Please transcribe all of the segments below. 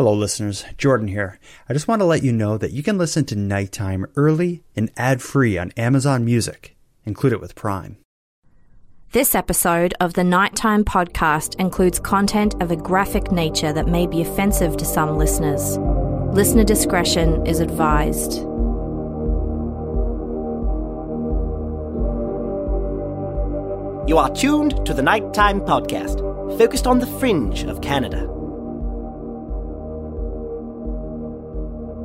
Hello, listeners. Jordan here. I just want to let you know that you can listen to Nighttime early and ad free on Amazon Music. Include it with Prime. This episode of the Nighttime podcast includes content of a graphic nature that may be offensive to some listeners. Listener discretion is advised. You are tuned to the Nighttime Podcast, focused on the fringe of Canada.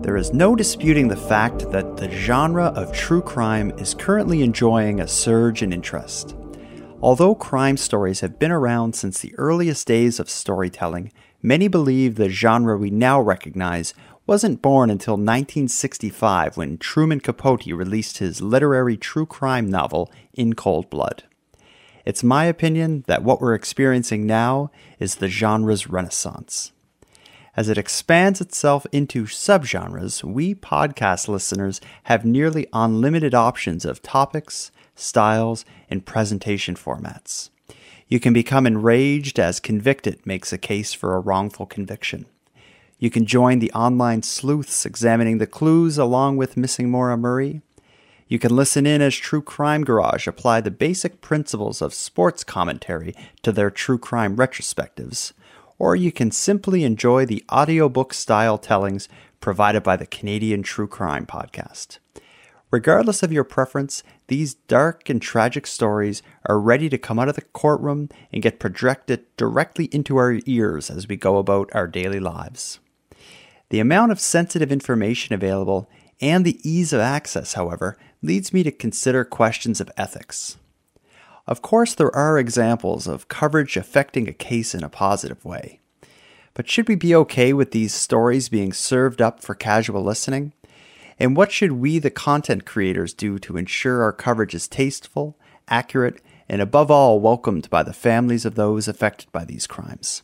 There is no disputing the fact that the genre of true crime is currently enjoying a surge in interest. Although crime stories have been around since the earliest days of storytelling, many believe the genre we now recognize wasn't born until 1965 when Truman Capote released his literary true crime novel In Cold Blood. It's my opinion that what we're experiencing now is the genre's renaissance. As it expands itself into subgenres, we podcast listeners have nearly unlimited options of topics, styles, and presentation formats. You can become enraged as Convicted makes a case for a wrongful conviction. You can join the online sleuths examining the clues along with Missing Maura Murray. You can listen in as True Crime Garage apply the basic principles of sports commentary to their true crime retrospectives, or you can simply enjoy the audiobook style tellings provided by the Canadian True Crime Podcast. Regardless of your preference, these dark and tragic stories are ready to come out of the courtroom and get projected directly into our ears as we go about our daily lives. The amount of sensitive information available and the ease of access, however, leads me to consider questions of ethics. Of course, there are examples of coverage affecting a case in a positive way. But should we be okay with these stories being served up for casual listening? And what should we, the content creators, do to ensure our coverage is tasteful, accurate, and above all, welcomed by the families of those affected by these crimes?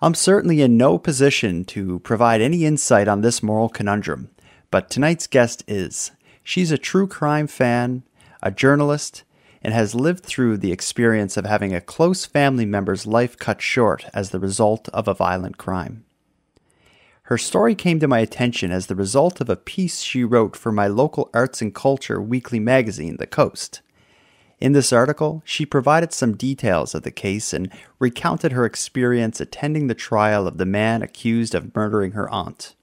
I'm certainly in no position to provide any insight on this moral conundrum, but tonight's guest is. She's a true crime fan, a journalist, and has lived through the experience of having a close family member's life cut short as the result of a violent crime. Her story came to my attention as the result of a piece she wrote for my local arts and culture weekly magazine, The Coast. In this article, she provided some details of the case and recounted her experience attending the trial of the man accused of murdering her aunt.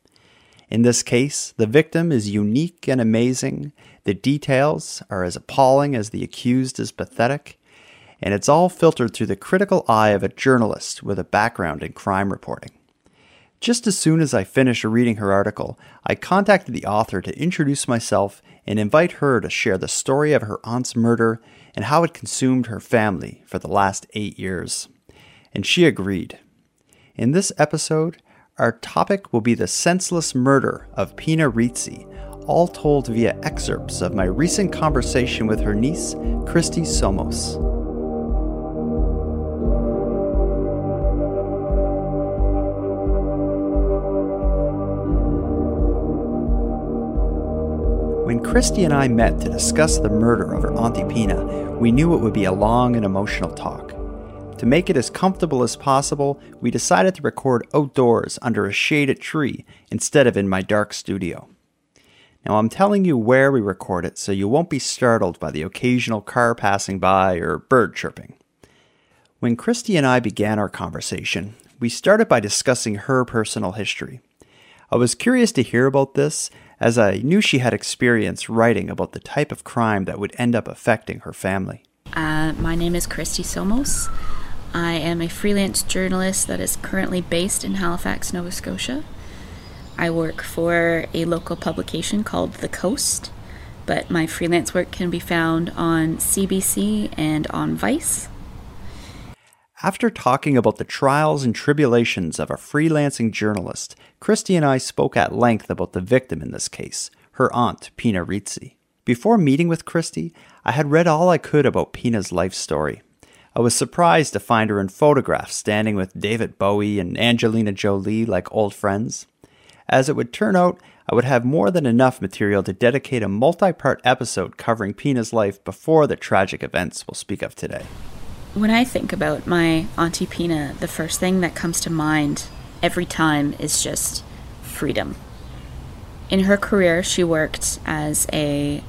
In this case, the victim is unique and amazing, the details are as appalling as the accused is pathetic, and it's all filtered through the critical eye of a journalist with a background in crime reporting. Just as soon as I finished reading her article, I contacted the author to introduce myself and invite her to share the story of her aunt's murder and how it consumed her family for the last eight years. And she agreed. In this episode, our topic will be the senseless murder of Pina Rizzi, all told via excerpts of my recent conversation with her niece, Christy Somos. When Christy and I met to discuss the murder of her Auntie Pina, we knew it would be a long and emotional talk. To make it as comfortable as possible, we decided to record outdoors under a shaded tree instead of in my dark studio. Now, I'm telling you where we record it so you won't be startled by the occasional car passing by or bird chirping. When Christy and I began our conversation, we started by discussing her personal history. I was curious to hear about this as I knew she had experience writing about the type of crime that would end up affecting her family. Uh, my name is Christy Somos. I am a freelance journalist that is currently based in Halifax, Nova Scotia. I work for a local publication called The Coast, but my freelance work can be found on CBC and on Vice. After talking about the trials and tribulations of a freelancing journalist, Christy and I spoke at length about the victim in this case, her aunt, Pina Rizzi. Before meeting with Christy, I had read all I could about Pina's life story. I was surprised to find her in photographs standing with David Bowie and Angelina Jolie like old friends. As it would turn out, I would have more than enough material to dedicate a multi part episode covering Pina's life before the tragic events we'll speak of today. When I think about my Auntie Pina, the first thing that comes to mind every time is just freedom. In her career, she worked as a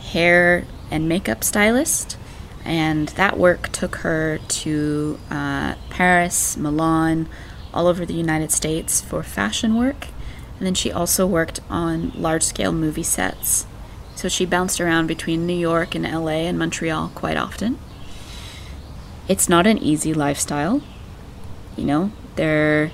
hair and makeup stylist, and that work took her to uh, Paris, Milan, all over the United States for fashion work. And then she also worked on large scale movie sets. So she bounced around between New York and LA and Montreal quite often. It's not an easy lifestyle. You know, they're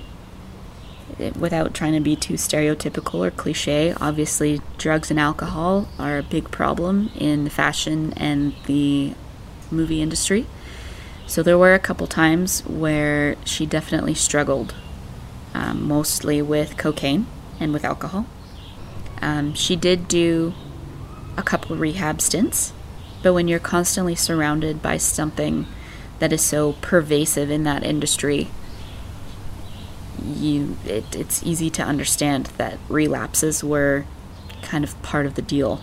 without trying to be too stereotypical or cliche, obviously drugs and alcohol are a big problem in the fashion and the movie industry. So there were a couple times where she definitely struggled, um, mostly with cocaine and with alcohol. Um, she did do a couple rehab stints, but when you're constantly surrounded by something that is so pervasive in that industry, you it, it's easy to understand that relapses were kind of part of the deal.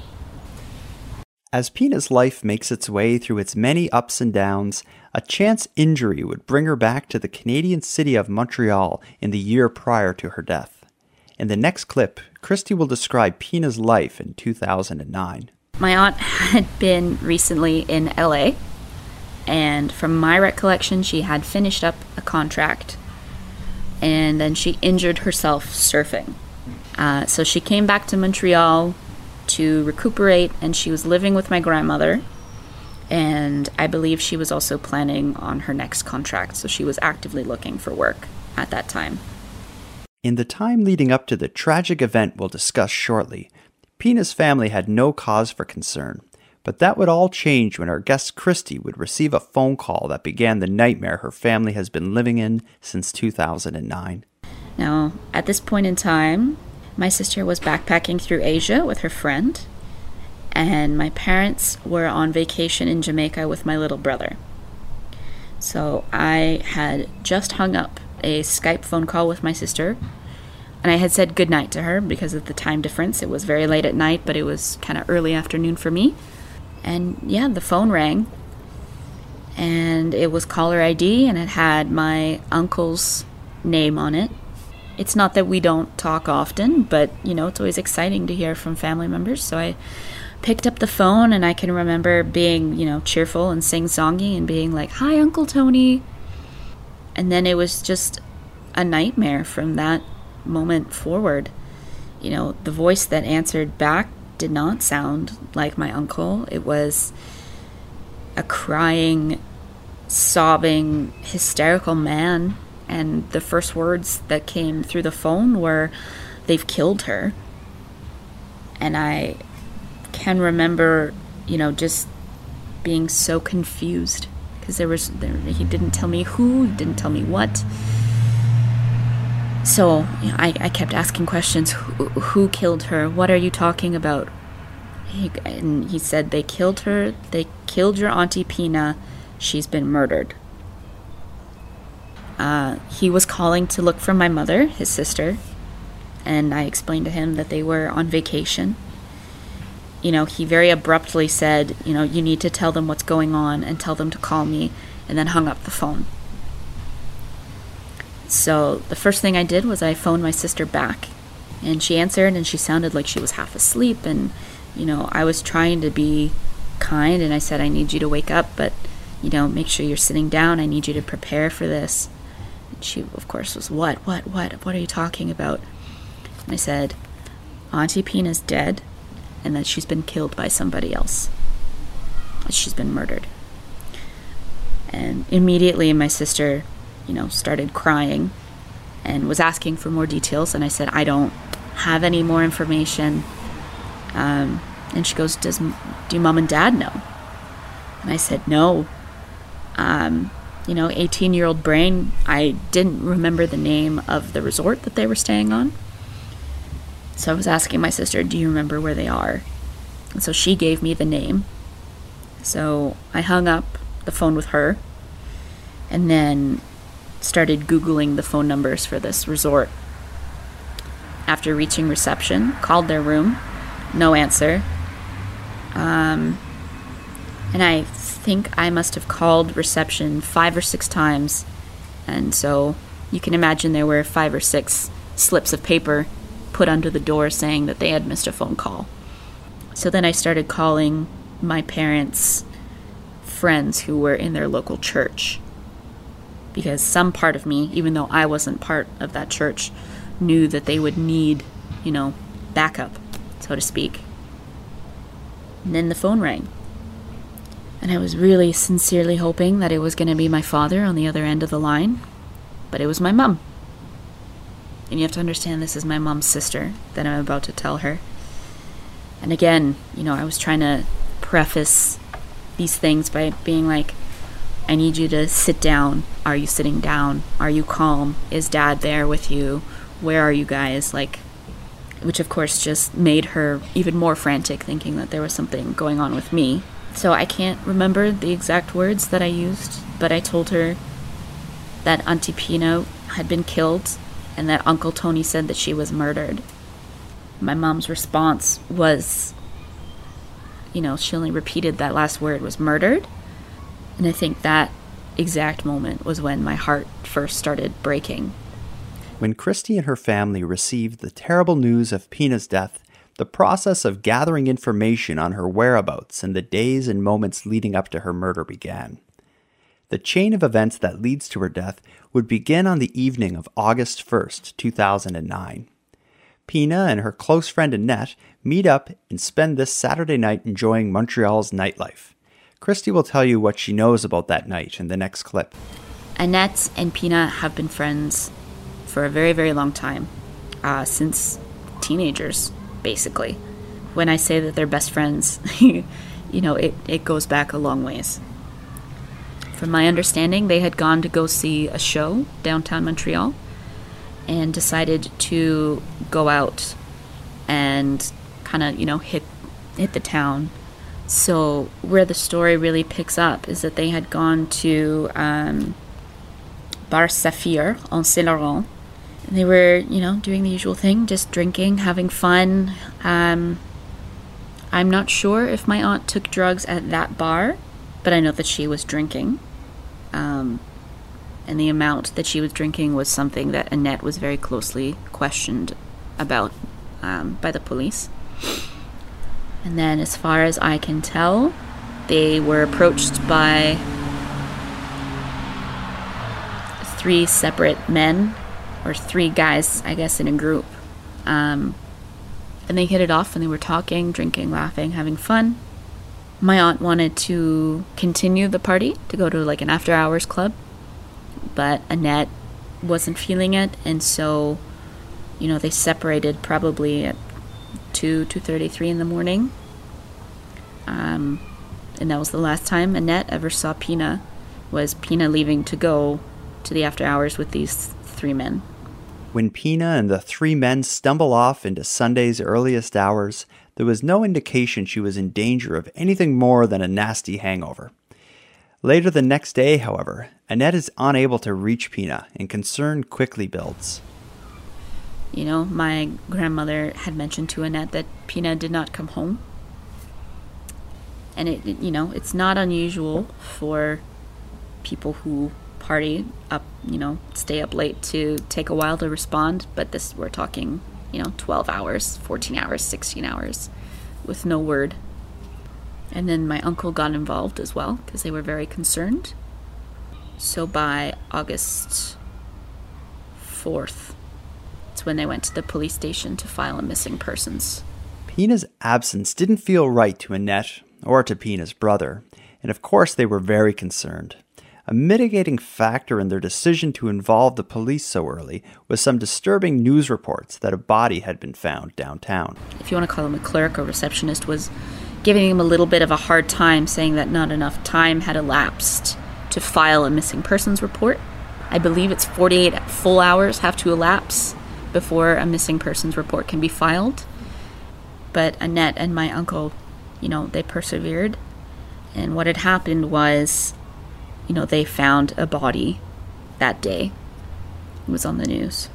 As Pina's life makes its way through its many ups and downs, a chance injury would bring her back to the Canadian city of Montreal in the year prior to her death. In the next clip, Christy will describe Pina's life in 2009. My aunt had been recently in LA, and from my recollection, she had finished up a contract and then she injured herself surfing. Uh, so she came back to Montreal to recuperate, and she was living with my grandmother. And I believe she was also planning on her next contract, so she was actively looking for work at that time. In the time leading up to the tragic event we'll discuss shortly, Pina's family had no cause for concern. But that would all change when our guest Christy would receive a phone call that began the nightmare her family has been living in since 2009. Now, at this point in time, my sister was backpacking through Asia with her friend, and my parents were on vacation in Jamaica with my little brother. So I had just hung up a Skype phone call with my sister, and I had said goodnight to her because of the time difference. It was very late at night, but it was kind of early afternoon for me. And yeah, the phone rang. And it was caller ID and it had my uncle's name on it. It's not that we don't talk often, but you know, it's always exciting to hear from family members. So I picked up the phone and I can remember being, you know, cheerful and sing songy and being like, Hi, Uncle Tony. And then it was just a nightmare from that moment forward. You know, the voice that answered back did not sound like my uncle. It was a crying, sobbing, hysterical man. And the first words that came through the phone were, They've killed her. And I can remember, you know, just being so confused because there was, there, he didn't tell me who, he didn't tell me what. So you know, I, I kept asking questions who, who killed her? What are you talking about? He, and he said, They killed her. They killed your Auntie Pina. She's been murdered. Uh, he was calling to look for my mother, his sister, and I explained to him that they were on vacation. You know, he very abruptly said, You know, you need to tell them what's going on and tell them to call me, and then hung up the phone. So the first thing I did was I phoned my sister back, and she answered, and she sounded like she was half asleep. And, you know, I was trying to be kind, and I said, I need you to wake up, but, you know, make sure you're sitting down. I need you to prepare for this. She, of course, was, What, what, what, what are you talking about? And I said, Auntie Pina's dead, and that she's been killed by somebody else. She's been murdered. And immediately, my sister you know, started crying and was asking for more details. And I said, I don't have any more information. Um, and she goes, Does do mom and dad know? And I said, No. Um, you know, 18 year old brain, I didn't remember the name of the resort that they were staying on. So I was asking my sister, Do you remember where they are? And so she gave me the name. So I hung up the phone with her. And then started Googling the phone numbers for this resort. After reaching reception, called their room, no answer. Um, and I think I must have called reception five or six times. And so you can imagine there were five or six slips of paper put under the door saying that they had missed a phone call. So then I started calling my parents' friends who were in their local church. Because some part of me, even though I wasn't part of that church, knew that they would need, you know, backup, so to speak. And then the phone rang. And I was really sincerely hoping that it was going to be my father on the other end of the line, but it was my mom. And you have to understand this is my mom's sister that I'm about to tell her. And again, you know, I was trying to preface these things by being like, I need you to sit down. Are you sitting down? Are you calm? Is dad there with you? Where are you guys? Like, which of course just made her even more frantic, thinking that there was something going on with me. So I can't remember the exact words that I used, but I told her that Auntie Pina had been killed and that Uncle Tony said that she was murdered. My mom's response was, you know, she only repeated that last word was murdered. And I think that exact moment was when my heart first started breaking. When Christy and her family received the terrible news of Pina's death, the process of gathering information on her whereabouts and the days and moments leading up to her murder began. The chain of events that leads to her death would begin on the evening of August 1st, 2009. Pina and her close friend Annette meet up and spend this Saturday night enjoying Montreal's nightlife. Christy will tell you what she knows about that night in the next clip. Annette and Pina have been friends for a very, very long time, uh, since teenagers, basically. When I say that they're best friends, you know, it, it goes back a long ways. From my understanding, they had gone to go see a show downtown Montreal and decided to go out and kind of, you know, hit hit the town. So where the story really picks up is that they had gone to um, Bar Saphir on Saint Laurent. And they were, you know, doing the usual thing, just drinking, having fun. Um, I'm not sure if my aunt took drugs at that bar, but I know that she was drinking. Um, and the amount that she was drinking was something that Annette was very closely questioned about um, by the police. And then, as far as I can tell, they were approached by three separate men, or three guys, I guess, in a group. Um, and they hit it off and they were talking, drinking, laughing, having fun. My aunt wanted to continue the party to go to like an after hours club but annette wasn't feeling it. And so you know they separated probably at 2 2.33 in the morning. Um, and that was the last time annette ever saw pina was pina leaving to go to the after hours with these three men when Pina and the three men stumble off into Sunday's earliest hours, there was no indication she was in danger of anything more than a nasty hangover. Later the next day, however, Annette is unable to reach Pina, and concern quickly builds. You know, my grandmother had mentioned to Annette that Pina did not come home. And it, you know, it's not unusual for people who party up, you know, stay up late to take a while to respond, but this we're talking you know, 12 hours, 14 hours, 16 hours with no word. And then my uncle got involved as well because they were very concerned. So by August 4th, it's when they went to the police station to file a missing persons. Pina's absence didn't feel right to Annette or to Pina's brother, and of course they were very concerned. A mitigating factor in their decision to involve the police so early was some disturbing news reports that a body had been found downtown. If you want to call him a clerk or receptionist, was giving him a little bit of a hard time, saying that not enough time had elapsed to file a missing persons report. I believe it's 48 full hours have to elapse before a missing persons report can be filed. But Annette and my uncle, you know, they persevered. And what had happened was you know, they found a body that day. It was on the news.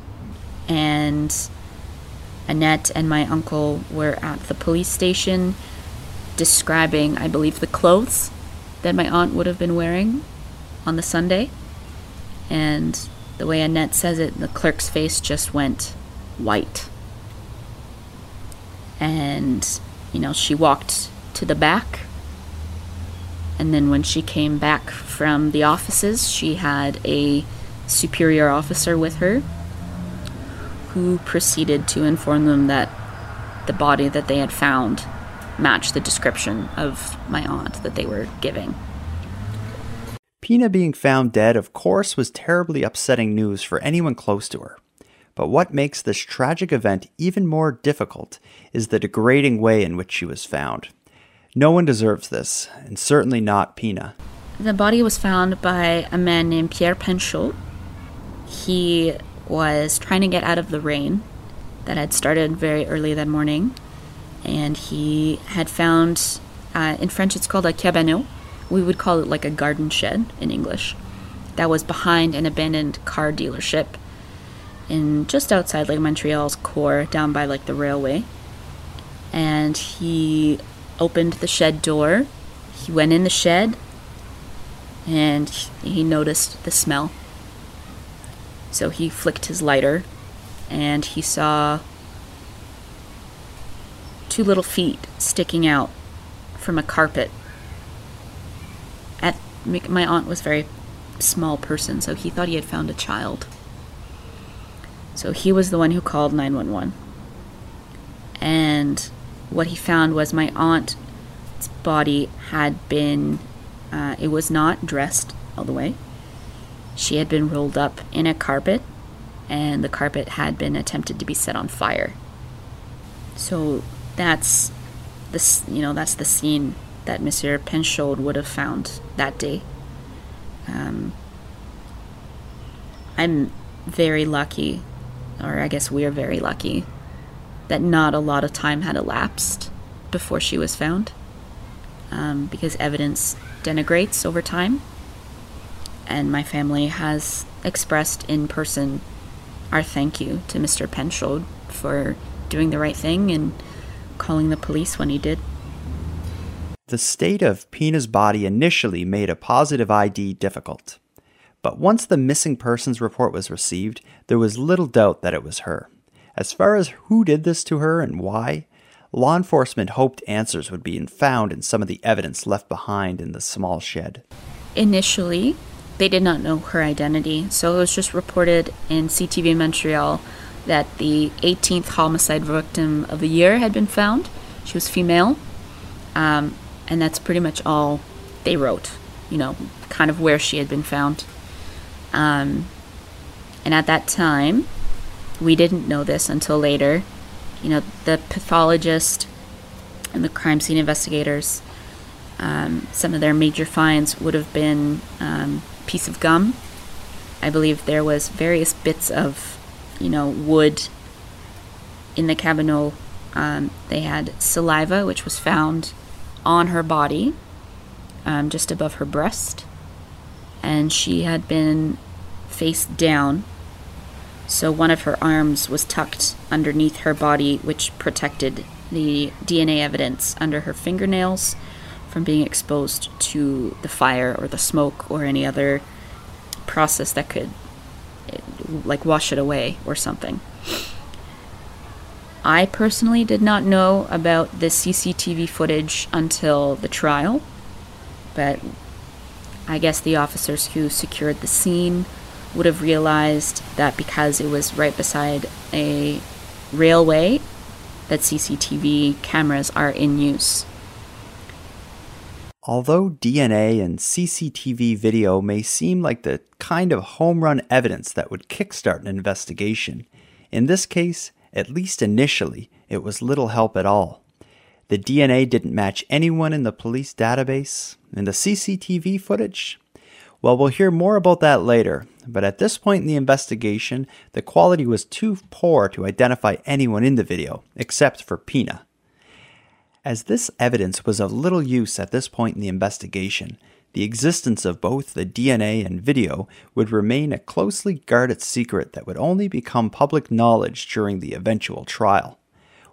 And Annette and my uncle were at the police station describing, I believe, the clothes that my aunt would have been wearing on the Sunday. And the way Annette says it, the clerk's face just went white. And, you know, she walked to the back. And then when she came back from the offices, she had a superior officer with her who proceeded to inform them that the body that they had found matched the description of my aunt that they were giving. Pina being found dead, of course, was terribly upsetting news for anyone close to her. But what makes this tragic event even more difficult is the degrading way in which she was found. No one deserves this, and certainly not Pina. The body was found by a man named Pierre Penchaud. He was trying to get out of the rain that had started very early that morning, and he had found, uh, in French it's called a cabanon, we would call it like a garden shed in English, that was behind an abandoned car dealership in just outside like Montreal's core, down by like the railway. And he opened the shed door. He went in the shed and he noticed the smell. So he flicked his lighter and he saw two little feet sticking out from a carpet At my aunt was very small person, so he thought he had found a child. So he was the one who called 911. And what he found was my aunt's body had been, uh, it was not dressed all the way. She had been rolled up in a carpet, and the carpet had been attempted to be set on fire. So that's this, you know, that's the scene that Monsieur Penchaud would have found that day. Um, I'm very lucky, or I guess we're very lucky, that not a lot of time had elapsed before she was found, um, because evidence denigrates over time. And my family has expressed in person our thank you to Mr. Penchaud for doing the right thing and calling the police when he did. The state of Pina's body initially made a positive ID difficult. But once the missing persons report was received, there was little doubt that it was her. As far as who did this to her and why, law enforcement hoped answers would be found in some of the evidence left behind in the small shed. Initially, they did not know her identity, so it was just reported in CTV Montreal that the 18th homicide victim of the year had been found. She was female. Um, and that's pretty much all they wrote, you know, kind of where she had been found. Um, and at that time, we didn't know this until later. You know, the pathologist and the crime scene investigators, um, some of their major finds would have been um, piece of gum. I believe there was various bits of, you know, wood in the cabanon. Um, they had saliva, which was found on her body, um, just above her breast, and she had been face down. So one of her arms was tucked underneath her body, which protected the DNA evidence under her fingernails from being exposed to the fire or the smoke or any other process that could like wash it away or something. I personally did not know about the CCTV footage until the trial, but I guess the officers who secured the scene would have realized that because it was right beside a railway, that CCTV cameras are in use. Although DNA and CCTV video may seem like the kind of home run evidence that would kickstart an investigation, in this case, at least initially, it was little help at all. The DNA didn't match anyone in the police database, and the CCTV footage? Well, we'll hear more about that later, but at this point in the investigation, the quality was too poor to identify anyone in the video, except for Pina. As this evidence was of little use at this point in the investigation, the existence of both the DNA and video would remain a closely guarded secret that would only become public knowledge during the eventual trial.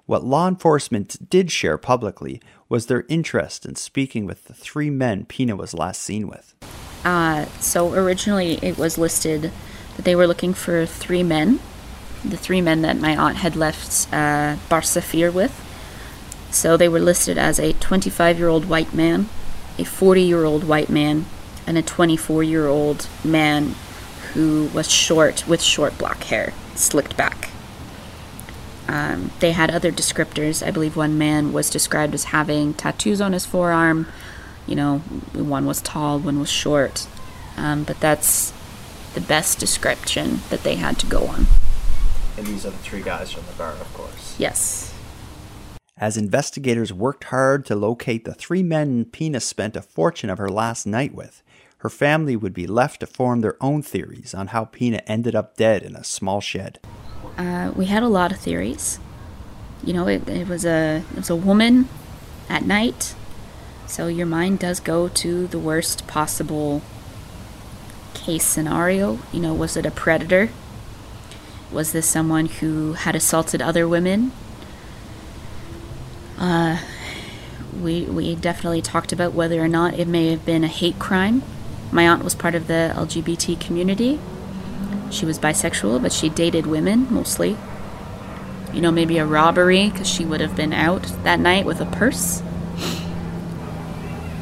What law enforcement did share publicly was their interest in speaking with the three men Pina was last seen with. Uh, so originally it was listed that they were looking for three men, the three men that my aunt had left uh, Bar Saphir with. So they were listed as a 25 year old white man, a 40 year old white man, and a 24 year old man who was short with short black hair, slicked back. Um, they had other descriptors. I believe one man was described as having tattoos on his forearm. You know, one was tall, one was short. Um, but that's the best description that they had to go on. And these are the three guys from the bar, of course. Yes. As investigators worked hard to locate the three men Pina spent a fortune of her last night with, her family would be left to form their own theories on how Pina ended up dead in a small shed. Uh, we had a lot of theories. You know, it, it was a it was a woman at night, so your mind does go to the worst possible case scenario. You know, was it a predator? Was this someone who had assaulted other women? Uh, we we definitely talked about whether or not it may have been a hate crime. My aunt was part of the LGBT community. She was bisexual, but she dated women mostly. You know, maybe a robbery because she would have been out that night with a purse.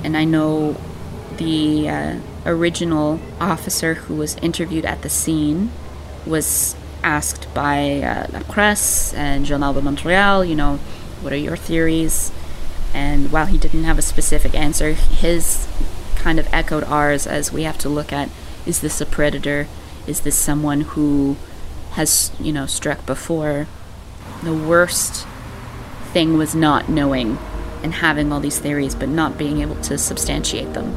And I know the uh, original officer who was interviewed at the scene was asked by uh, La Presse and Journal de Montréal, you know, what are your theories? And while he didn't have a specific answer, his kind of echoed ours as we have to look at is this a predator? Is this someone who has, you know, struck before? The worst thing was not knowing and having all these theories but not being able to substantiate them.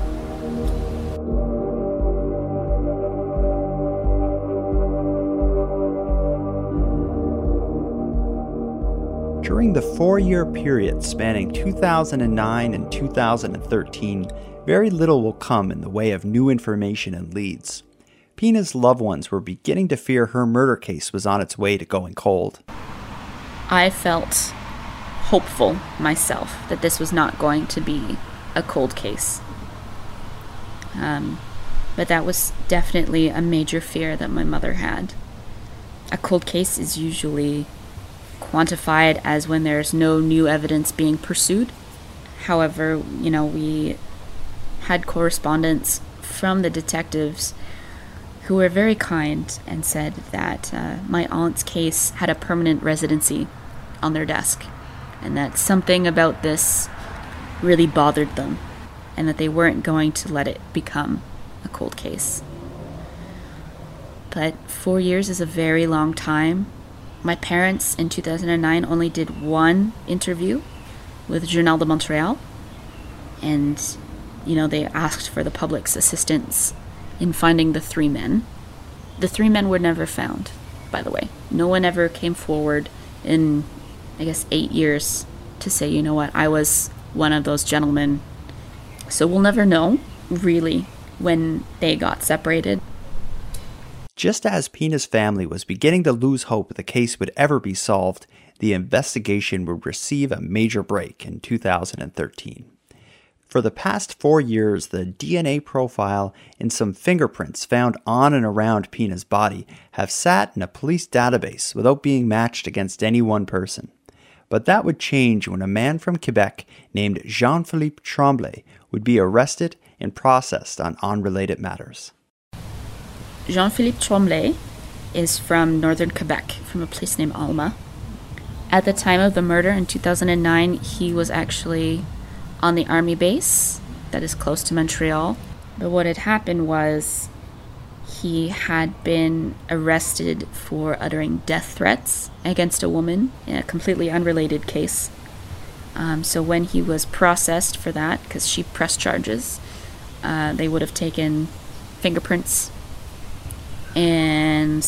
During the four year period spanning 2009 and 2013, very little will come in the way of new information and leads. Pina's loved ones were beginning to fear her murder case was on its way to going cold. I felt hopeful myself that this was not going to be a cold case. Um, but that was definitely a major fear that my mother had. A cold case is usually quantified as when there's no new evidence being pursued. However, you know, we had correspondence from the detectives who were very kind and said that uh, my aunt's case had a permanent residency on their desk and that something about this really bothered them and that they weren't going to let it become a cold case. But four years is a very long time. My parents in 2009 only did one interview with Journal de Montréal, and you know, they asked for the public's assistance in finding the three men. The three men were never found, by the way. No one ever came forward in, I guess, eight years to say, you know what, I was one of those gentlemen. So we'll never know, really, when they got separated. Just as Pina's family was beginning to lose hope the case would ever be solved, the investigation would receive a major break in 2013. For the past four years, the DNA profile and some fingerprints found on and around Pina's body have sat in a police database without being matched against any one person. But that would change when a man from Quebec named Jean Philippe Tremblay would be arrested and processed on unrelated matters. Jean Philippe Tremblay is from northern Quebec, from a place named Alma. At the time of the murder in 2009, he was actually on the army base that is close to Montreal. But what had happened was he had been arrested for uttering death threats against a woman in a completely unrelated case. Um, so when he was processed for that, because she pressed charges, uh, they would have taken fingerprints, and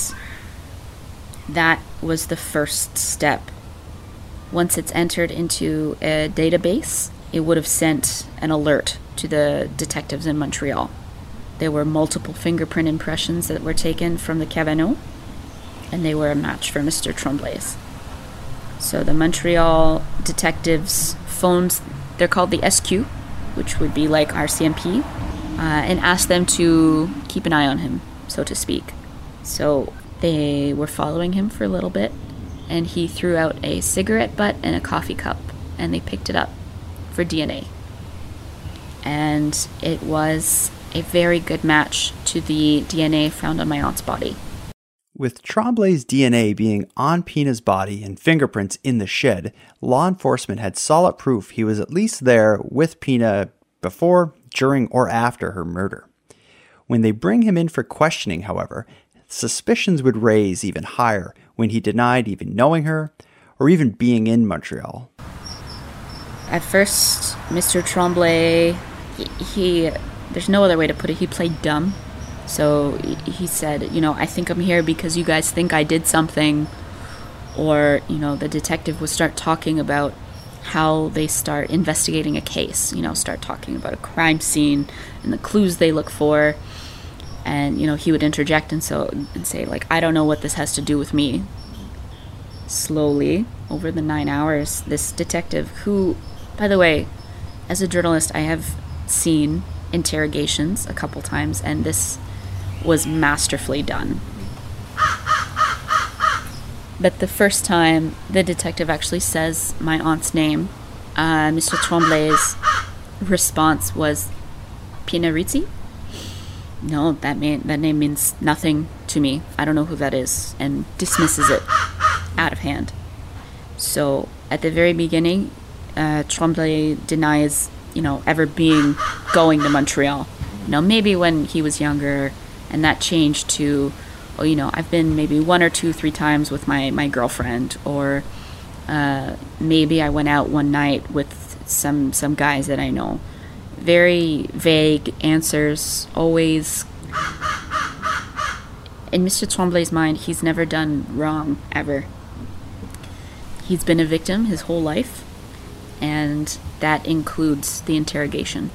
that was the first step. Once it's entered into a database, it would have sent an alert to the detectives in Montreal. There were multiple fingerprint impressions that were taken from the cabanon, and they were a match for Mr. Tremblay's. So the Montreal detectives phoned, they're called the SQ, which would be like RCMP, uh, and asked them to keep an eye on him, so to speak. So they were following him for a little bit, and he threw out a cigarette butt and a coffee cup, and they picked it up for DNA. And it was a very good match to the DNA found on my aunt's body. With Tremblay's DNA being on Pina's body and fingerprints in the shed, law enforcement had solid proof he was at least there with Pina before, during, or after her murder. When they bring him in for questioning, however, suspicions would raise even higher when he denied even knowing her or even being in Montreal. At first, Mr. Tremblay, he, he there's no other way to put it, he played dumb. So he said, you know, I think I'm here because you guys think I did something. Or, you know, the detective would start talking about how they start investigating a case, you know, start talking about a crime scene and the clues they look for and you know he would interject and so and say like i don't know what this has to do with me slowly over the nine hours this detective who by the way as a journalist i have seen interrogations a couple times and this was masterfully done but the first time the detective actually says my aunt's name uh, mr tremblay's response was pina rizzi no, that mean that name means nothing to me. I don't know who that is, and dismisses it out of hand. So at the very beginning, uh, Tremblay denies, you know, ever being going to Montreal. You know, maybe when he was younger, and that changed to, oh, you know, I've been maybe one or two, three times with my my girlfriend, or uh, maybe I went out one night with some some guys that I know very vague answers, always. In Mr. Tremblay's mind, he's never done wrong, ever. He's been a victim his whole life, and that includes the interrogation.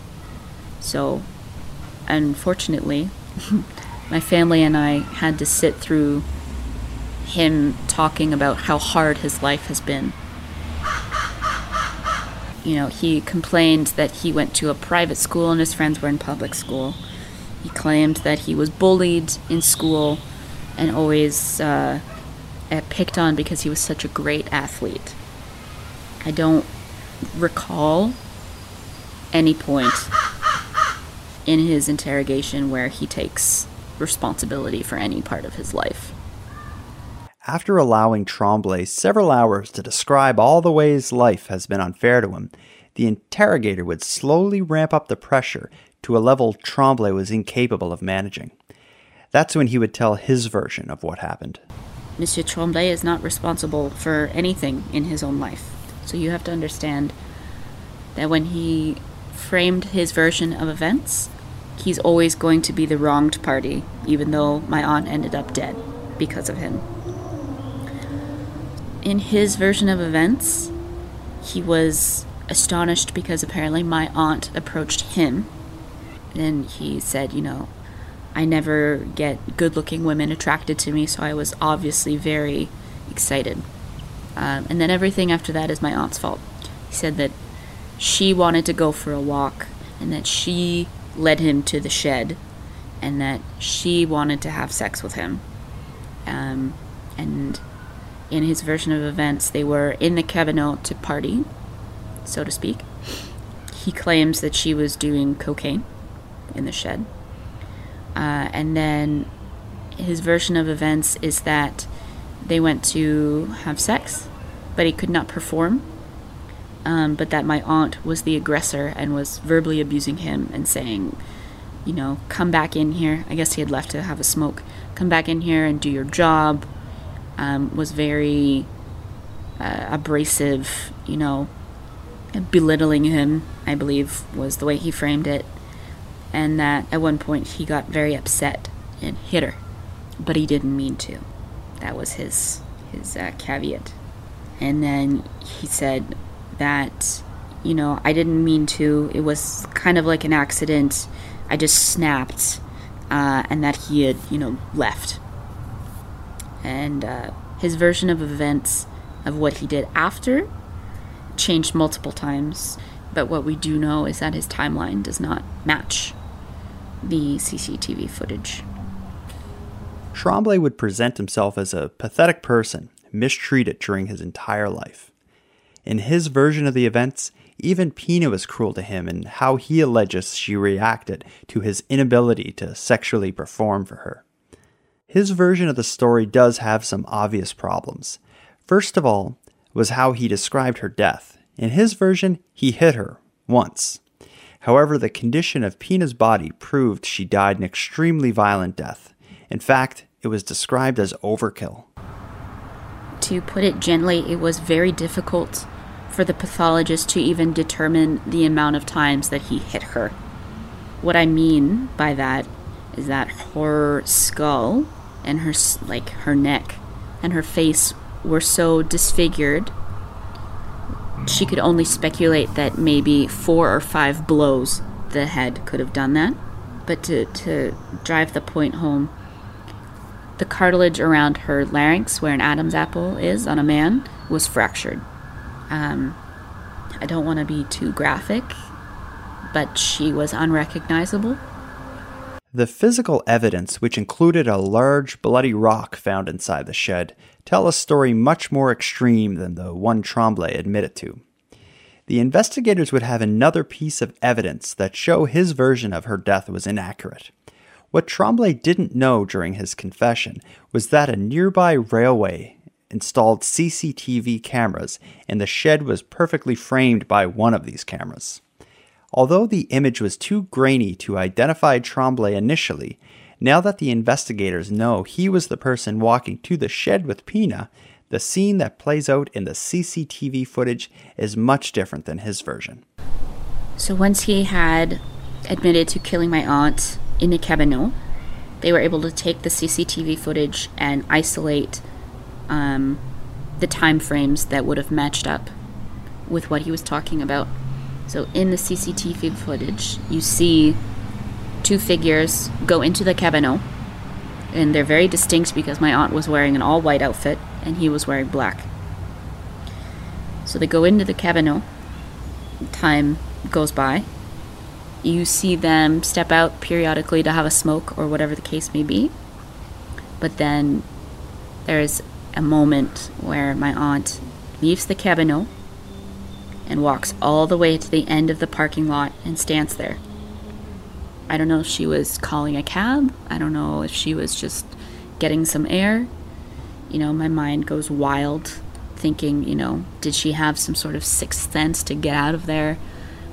So, unfortunately, my family and I had to sit through him talking about how hard his life has been you know, he complained that he went to a private school and his friends were in public school. He claimed that he was bullied in school and always uh, picked on because he was such a great athlete. I don't recall any point in his interrogation where he takes responsibility for any part of his life. After allowing Tremblay several hours to describe all the ways life has been unfair to him, the interrogator would slowly ramp up the pressure to a level Tremblay was incapable of managing. That's when he would tell his version of what happened. Monsieur Tremblay is not responsible for anything in his own life. So you have to understand that when he framed his version of events, he's always going to be the wronged party, even though my aunt ended up dead because of him in his version of events, he was astonished because apparently my aunt approached him and he said, you know, I never get good looking women attracted to me, so I was obviously very excited. Um, and then everything after that is my aunt's fault. He said that she wanted to go for a walk and that she led him to the shed and that she wanted to have sex with him. Um, and in his version of events, they were in the cabanon to party, so to speak. He claims that she was doing cocaine in the shed. Uh, and then his version of events is that they went to have sex, but he could not perform. Um, but that my aunt was the aggressor and was verbally abusing him and saying, you know, come back in here. I guess he had left to have a smoke. Come back in here and do your job um, was very uh, abrasive, you know, belittling him, I believe was the way he framed it. And that at one point he got very upset and hit her, but he didn't mean to. That was his his uh, caveat. And then he said that, you know, I didn't mean to. It was kind of like an accident. I just snapped, uh, and that he had, you know, left and uh, his version of events of what he did after changed multiple times. But what we do know is that his timeline does not match the CCTV footage. Tremblay would present himself as a pathetic person, mistreated during his entire life. In his version of the events, even Pina was cruel to him in how he alleges she reacted to his inability to sexually perform for her. His version of the story does have some obvious problems. First of all, was how he described her death. In his version, he hit her once. However, the condition of Pina's body proved she died an extremely violent death. In fact, it was described as overkill. To put it gently, it was very difficult for the pathologist to even determine the amount of times that he hit her. What I mean by that is that her skull and her like her neck and her face were so disfigured she could only speculate that maybe four or five blows the head could have done that. But to, to drive the point home, the cartilage around her larynx, where an Adam's apple is on a man, was fractured. Um, I don't want to be too graphic, but she was unrecognizable. The physical evidence, which included a large bloody rock found inside the shed, tell a story much more extreme than the one Tremblay admitted to. The investigators would have another piece of evidence that show his version of her death was inaccurate. What Tremblay didn't know during his confession was that a nearby railway installed CCTV cameras and the shed was perfectly framed by one of these cameras. Although the image was too grainy to identify Tremblay initially, now that the investigators know he was the person walking to the shed with Pina, the scene that plays out in the CCTV footage is much different than his version. So once he had admitted to killing my aunt in the cabanon, they were able to take the CCTV footage and isolate um, the time frames that would have matched up with what he was talking about. So in the CCTV footage, you see two figures go into the cabanon, and they're very distinct because my aunt was wearing an all white outfit and he was wearing black. So they go into the cabanon. Time goes by. You see them step out periodically to have a smoke or whatever the case may be. But then there's a moment where my aunt leaves the cabanon and walks all the way to the end of the parking lot and stands there. I don't know if she was calling a cab. I don't know if she was just getting some air. You know, my mind goes wild thinking, you know, did she have some sort of sixth sense to get out of there?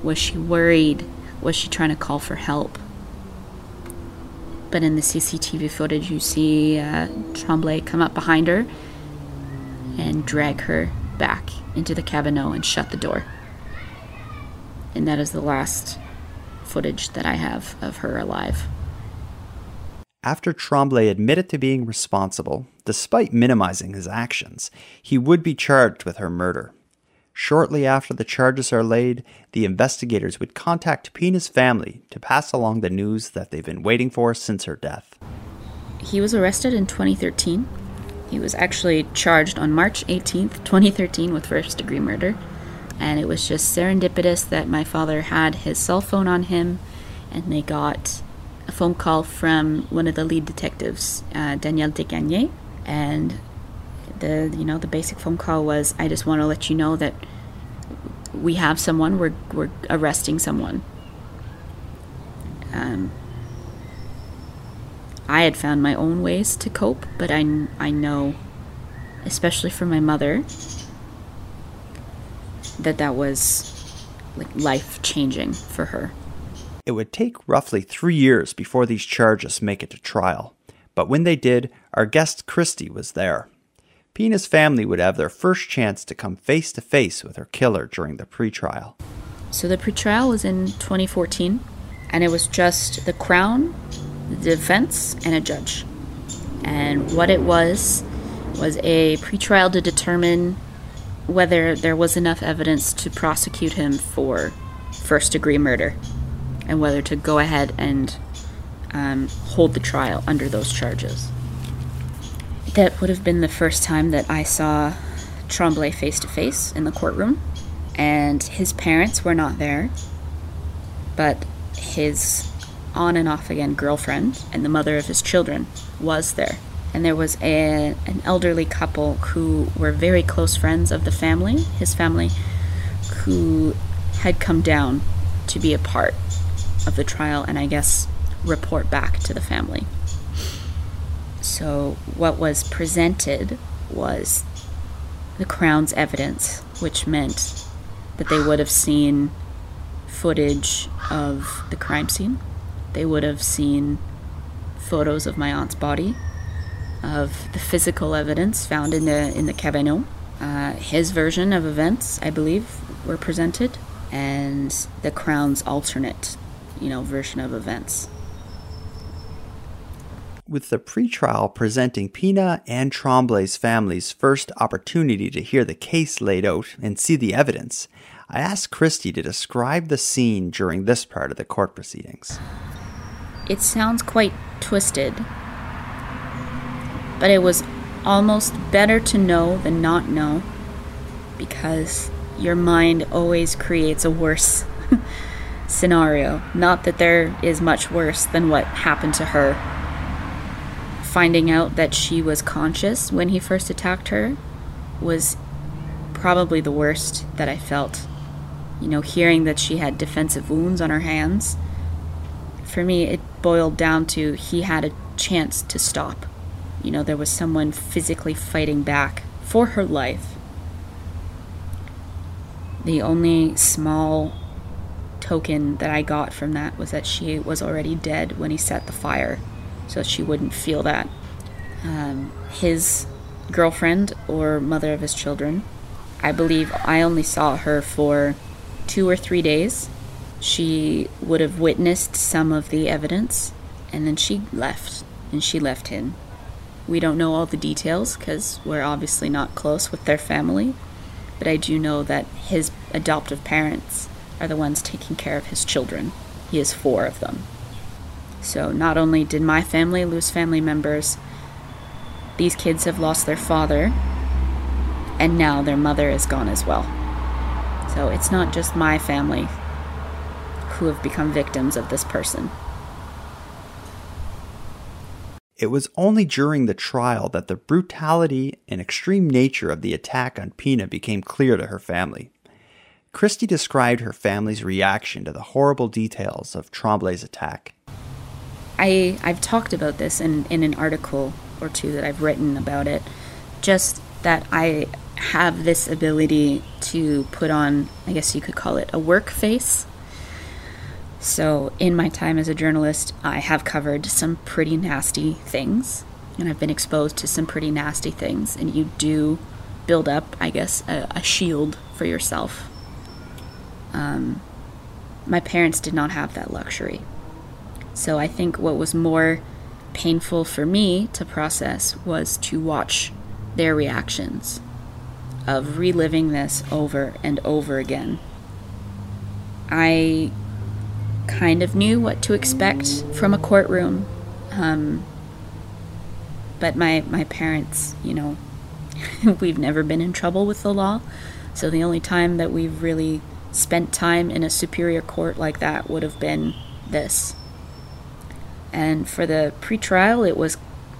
Was she worried? Was she trying to call for help? But in the CCTV footage, you see uh, Tremblay come up behind her and drag her back into the cabanon and shut the door. And that is the last footage that I have of her alive. After Tremblay admitted to being responsible, despite minimizing his actions, he would be charged with her murder. Shortly after the charges are laid, the investigators would contact Pina's family to pass along the news that they've been waiting for since her death. He was arrested in 2013 he was actually charged on March 18th, 2013, with first degree murder. And it was just serendipitous that my father had his cell phone on him, and they got a phone call from one of the lead detectives, uh, Daniel Desgagnés. And the you know the basic phone call was, "I just want to let you know that we have someone. We're we're arresting someone." Um, I had found my own ways to cope, but I, I know, especially for my mother, that that was like life changing for her. It would take roughly three years before these charges make it to trial, but when they did, our guest Christy was there. Pina's family would have their first chance to come face to face with her killer during the pretrial. So the pretrial was in 2014, and it was just the Crown the defense, and a judge. And what it was was a pretrial to determine whether there was enough evidence to prosecute him for first degree murder and whether to go ahead and um, hold the trial under those charges. That would have been the first time that I saw Tremblay face to face in the courtroom, and his parents were not there, but his on and off again girlfriend and the mother of his children was there. and there was a, an elderly couple who were very close friends of the family, his family, who had come down to be a part of the trial and I guess report back to the family. So, what was presented was the Crown's evidence, which meant that they would have seen footage of the crime scene. They would have seen photos of my aunt's body, of the physical evidence found in the in the cabanon. Uh, his version of events, I believe, were presented, and the Crown's alternate, you know, version of events. With the pretrial presenting Pina and Tremblay's family's first opportunity to hear the case laid out and see the evidence, I asked Christy to describe the scene during this part of the court proceedings. It sounds quite twisted, but it was almost better to know than not know because your mind always creates a worse scenario. Not that there is much worse than what happened to her. Finding out that she was conscious when he first attacked her was probably the worst that I felt. You know, hearing that she had defensive wounds on her hands, for me, it boiled down to he had a chance to stop. You know, there was someone physically fighting back for her life. The only small token that I got from that was that she was already dead when he set the fire, so she wouldn't feel that. Um, his girlfriend or mother of his children, I believe I only saw her for two or three days. She would have witnessed some of the evidence and then she left and she left him. We don't know all the details because we're obviously not close with their family, but I do know that his adoptive parents are the ones taking care of his children. He has four of them. So not only did my family lose family members, these kids have lost their father, and now their mother is gone as well. So it's not just my family who have become victims of this person. It was only during the trial that the brutality and extreme nature of the attack on Pina became clear to her family. Christy described her family's reaction to the horrible details of Tremblay's attack. I, I've talked about this in, in an article or two that I've written about it. Just that I have this ability to put on, I guess you could call it a work face. So, in my time as a journalist, I have covered some pretty nasty things, and I've been exposed to some pretty nasty things, and you do build up, I guess, a, a shield for yourself. Um, my parents did not have that luxury. So, I think what was more painful for me to process was to watch their reactions of reliving this over and over again. I kind of knew what to expect from a courtroom. Um, but my, my parents, you know, we've never been in trouble with the law. So the only time that we've really spent time in a superior court like that would have been this. And for the pretrial, it was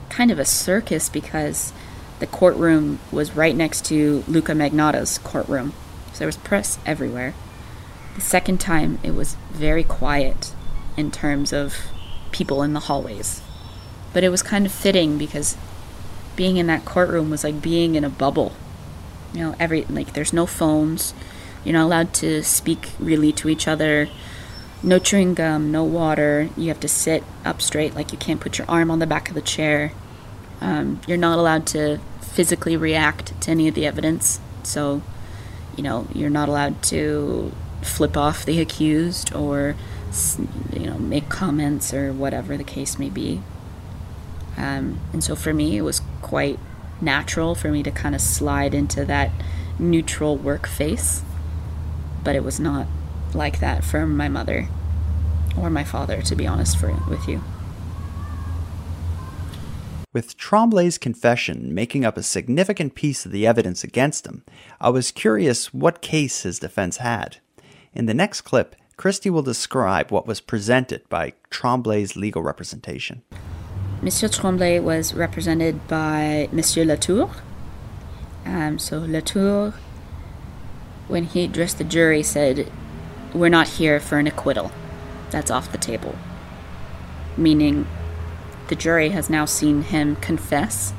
kind of a circus because the courtroom was right next to Luka Magnotta's courtroom. So there was press everywhere. The second time, it was very quiet in terms of people in the hallways. But it was kind of fitting because being in that courtroom was like being in a bubble. You know, every like there's no phones. You're not allowed to speak really to each other. No chewing gum, no water. You have to sit up straight, like you can't put your arm on the back of the chair. Um, you're not allowed to physically react to any of the evidence. So, you know, you're not allowed to flip off the accused or you know make comments or whatever the case may be um, and so for me it was quite natural for me to kind of slide into that neutral work face but it was not like that from my mother or my father to be honest for, with you with Tremblay's confession making up a significant piece of the evidence against him, I was curious what case his defense had. In the next clip, Christy will describe what was presented by Tremblay's legal representation. Monsieur Tremblay was represented by Monsieur Latour. Um, so Latour, when he addressed the jury, said, We're not here for an acquittal. That's off the table. Meaning the jury has now seen him confess.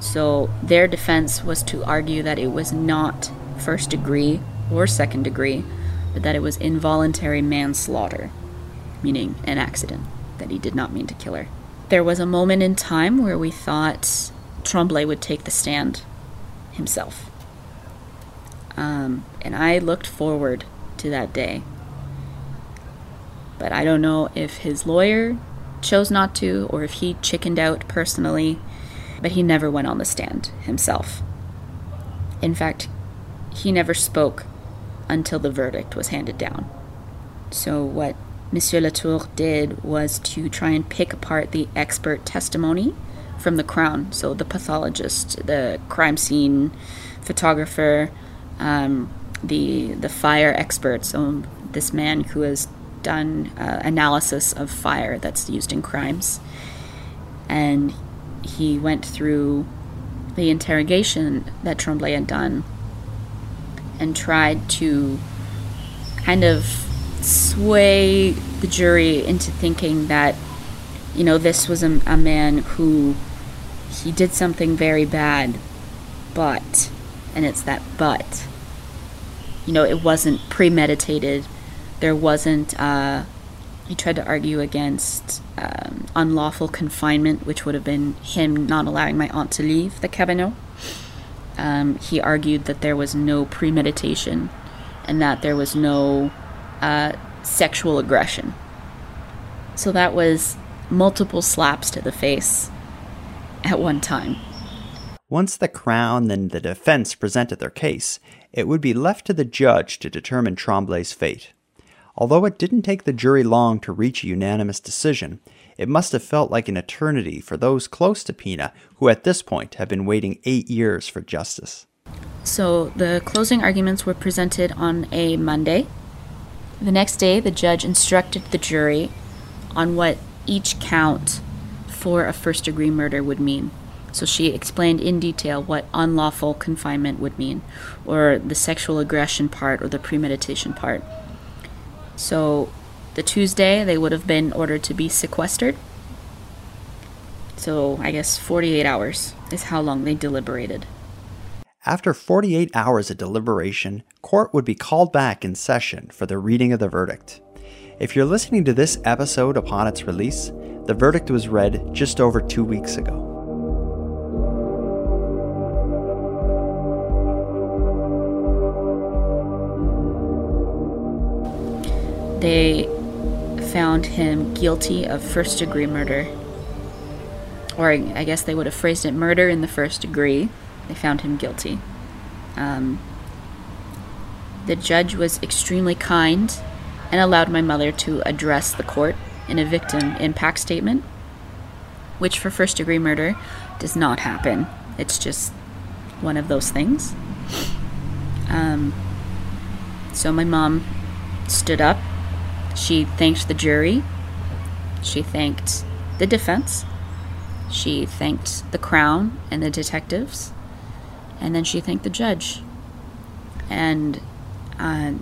So their defense was to argue that it was not first degree or second degree, but that it was involuntary manslaughter, meaning an accident, that he did not mean to kill her. There was a moment in time where we thought Tremblay would take the stand himself. Um, and I looked forward to that day. But I don't know if his lawyer chose not to or if he chickened out personally, but he never went on the stand himself. In fact, he never spoke until the verdict was handed down. So, what Monsieur Latour did was to try and pick apart the expert testimony from the Crown. So, the pathologist, the crime scene photographer, um, the the fire expert. So, this man who has done uh, analysis of fire that's used in crimes, and he went through the interrogation that Tremblay had done and tried to kind of sway the jury into thinking that, you know, this was a, a man who he did something very bad, but, and it's that but, you know, it wasn't premeditated. There wasn't, uh, he tried to argue against um, unlawful confinement, which would have been him not allowing my aunt to leave the cabanon. Um, he argued that there was no premeditation and that there was no uh, sexual aggression. So that was multiple slaps to the face at one time. Once the Crown and the defense presented their case, it would be left to the judge to determine Tremblay's fate. Although it didn't take the jury long to reach a unanimous decision, it must have felt like an eternity for those close to Pina, who at this point have been waiting eight years for justice. So the closing arguments were presented on a Monday. The next day, the judge instructed the jury on what each count for a first degree murder would mean. So she explained in detail what unlawful confinement would mean, or the sexual aggression part, or the premeditation part. So the Tuesday, they would have been ordered to be sequestered. So I guess 48 hours is how long they deliberated. After 48 hours of deliberation, court would be called back in session for the reading of the verdict. If you're listening to this episode upon its release, the verdict was read just over two weeks ago. They found him guilty of first degree murder. Or I guess they would have phrased it murder in the first degree. They found him guilty. Um, the judge was extremely kind and allowed my mother to address the court in a victim impact statement, which for first degree murder does not happen. It's just one of those things. Um, so my mom stood up she thanked the jury. She thanked the defense. She thanked the Crown and the detectives. And then she thanked the judge. And uh,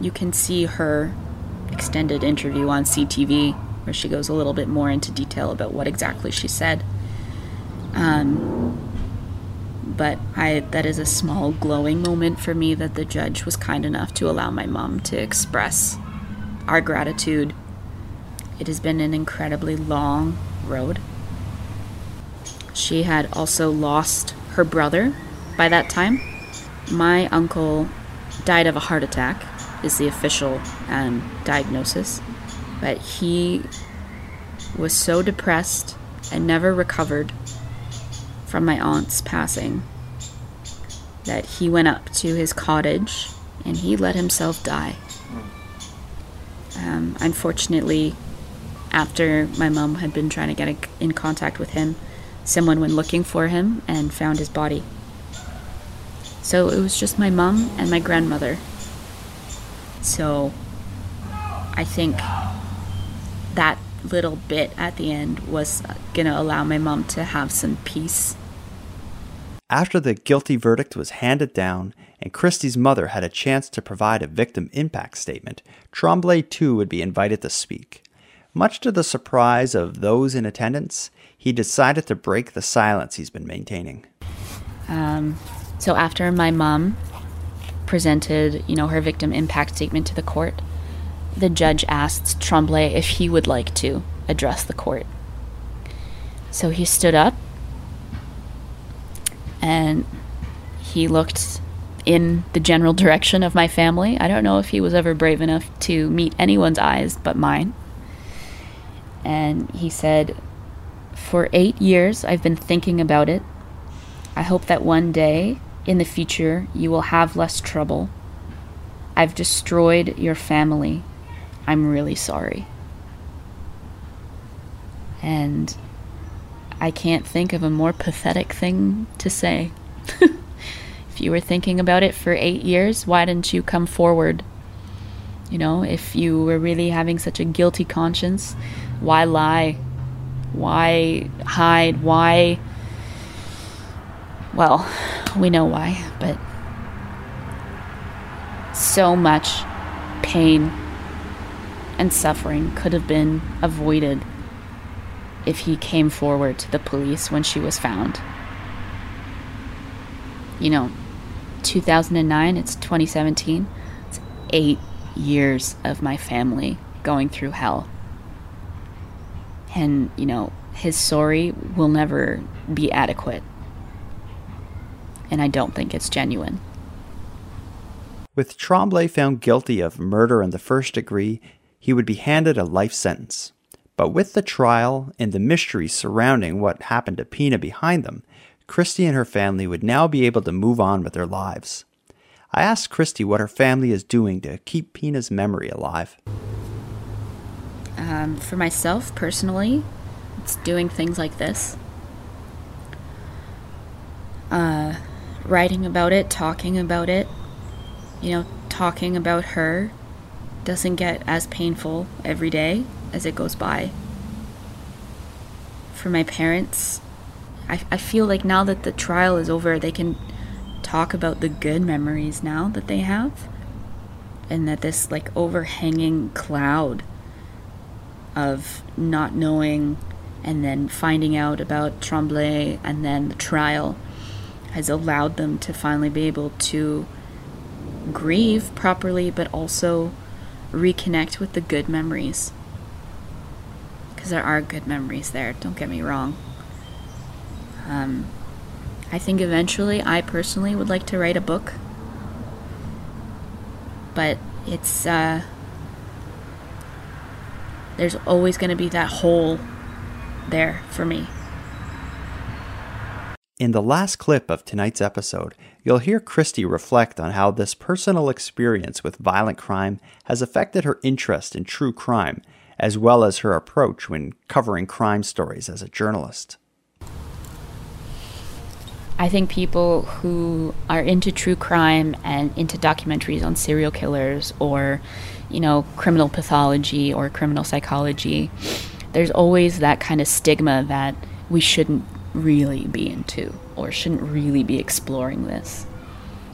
you can see her extended interview on CTV where she goes a little bit more into detail about what exactly she said. Um, but I that is a small glowing moment for me that the judge was kind enough to allow my mom to express our gratitude. It has been an incredibly long road. She had also lost her brother by that time. My uncle died of a heart attack, is the official um, diagnosis. But he was so depressed and never recovered from my aunt's passing that he went up to his cottage and he let himself die. Um, unfortunately, after my mom had been trying to get in contact with him, someone went looking for him and found his body. So it was just my mom and my grandmother. So I think that little bit at the end was going to allow my mom to have some peace. After the guilty verdict was handed down and Christy's mother had a chance to provide a victim impact statement, Tremblay too would be invited to speak. Much to the surprise of those in attendance, he decided to break the silence he's been maintaining. Um, so after my mom presented, you know, her victim impact statement to the court, the judge asked Tremblay if he would like to address the court. So he stood up and he looked in the general direction of my family. I don't know if he was ever brave enough to meet anyone's eyes but mine. And he said, For eight years, I've been thinking about it. I hope that one day in the future you will have less trouble. I've destroyed your family. I'm really sorry. And I can't think of a more pathetic thing to say. if you were thinking about it for eight years, why didn't you come forward? You know, if you were really having such a guilty conscience, why lie? Why hide? Why? Well, we know why, but so much pain and suffering could have been avoided if he came forward to the police when she was found. You know, 2009, it's 2017. It's eight years of my family going through hell. And, you know, his sorry will never be adequate. And I don't think it's genuine. With Tremblay found guilty of murder in the first degree, he would be handed a life sentence. But with the trial and the mystery surrounding what happened to Pina behind them, Christy and her family would now be able to move on with their lives. I asked Christy what her family is doing to keep Pina's memory alive. Um, for myself, personally, it's doing things like this. Uh, writing about it, talking about it, you know, talking about her doesn't get as painful every day as it goes by. For my parents, I, I feel like now that the trial is over, they can talk about the good memories now that they have. And that this like overhanging cloud of not knowing and then finding out about Tremblay and then the trial has allowed them to finally be able to grieve properly, but also reconnect with the good memories because there are good memories there. Don't get me wrong. Um, I think eventually, I personally would like to write a book, but it's uh, there's always going to be that hole there for me. In the last clip of tonight's episode, you'll hear Christy reflect on how this personal experience with violent crime has affected her interest in true crime as well as her approach when covering crime stories as a journalist. I think people who are into true crime and into documentaries on serial killers or, you know, criminal pathology or criminal psychology, there's always that kind of stigma that we shouldn't really be into or shouldn't really be exploring this.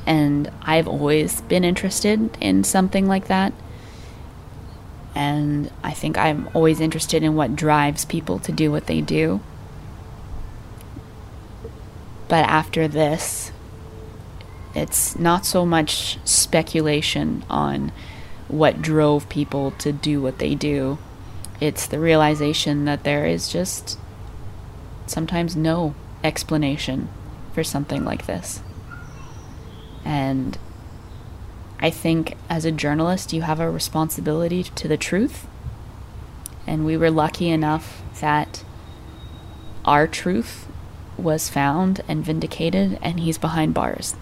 And I've always been interested in something like that and I think I'm always interested in what drives people to do what they do. But after this, it's not so much speculation on what drove people to do what they do. It's the realization that there is just sometimes no explanation for something like this. And I think as a journalist, you have a responsibility to the truth. And we were lucky enough that our truth was found and vindicated, and he's behind bars.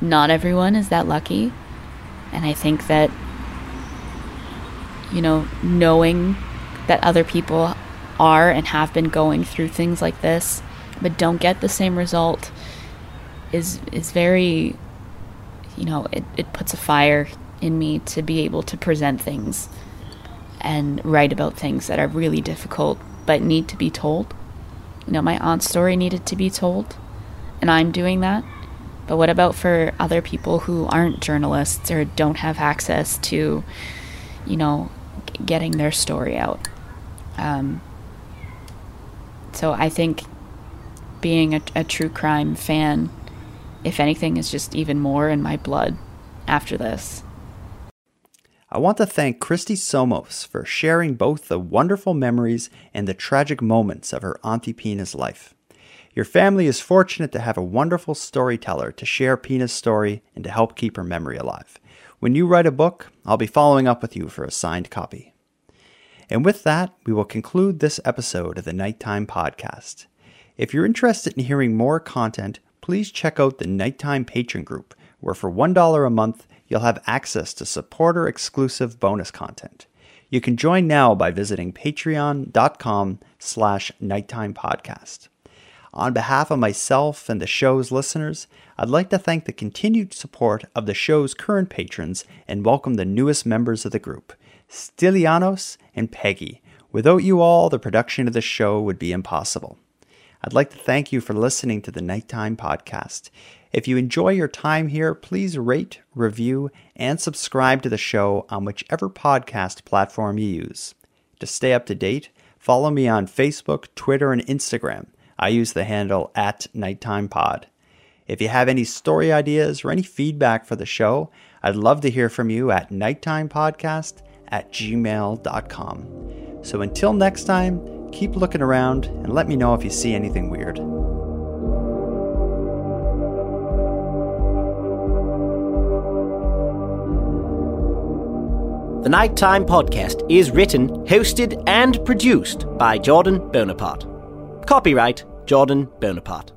Not everyone is that lucky. And I think that, you know, knowing that other people are and have been going through things like this, but don't get the same result, is, is very you know, it, it puts a fire in me to be able to present things and write about things that are really difficult but need to be told. You know, my aunt's story needed to be told, and I'm doing that. But what about for other people who aren't journalists or don't have access to, you know, g- getting their story out? Um, so I think being a, a true crime fan, if anything, is just even more in my blood after this. I want to thank Christy Somos for sharing both the wonderful memories and the tragic moments of her Auntie Pina's life. Your family is fortunate to have a wonderful storyteller to share Pina's story and to help keep her memory alive. When you write a book, I'll be following up with you for a signed copy. And with that, we will conclude this episode of the Nighttime Podcast. If you're interested in hearing more content, please check out the Nighttime Patreon group, where for $1 a month, you'll have access to supporter exclusive bonus content. You can join now by visiting patreon.com slash nighttime podcast. On behalf of myself and the show's listeners, I'd like to thank the continued support of the show's current patrons and welcome the newest members of the group, Stylianos and Peggy. Without you all, the production of the show would be impossible. I'd like to thank you for listening to the Nighttime Podcast. If you enjoy your time here, please rate, review, and subscribe to the show on whichever podcast platform you use. To stay up to date, follow me on Facebook, Twitter, and Instagram. I use the handle at Nighttime Pod. If you have any story ideas or any feedback for the show, I'd love to hear from you at nighttimepodcast at gmail.com. So until next time, keep looking around and let me know if you see anything weird. The Nighttime Podcast is written, hosted, and produced by Jordan Bonaparte. Copyright Jordan Bonaparte.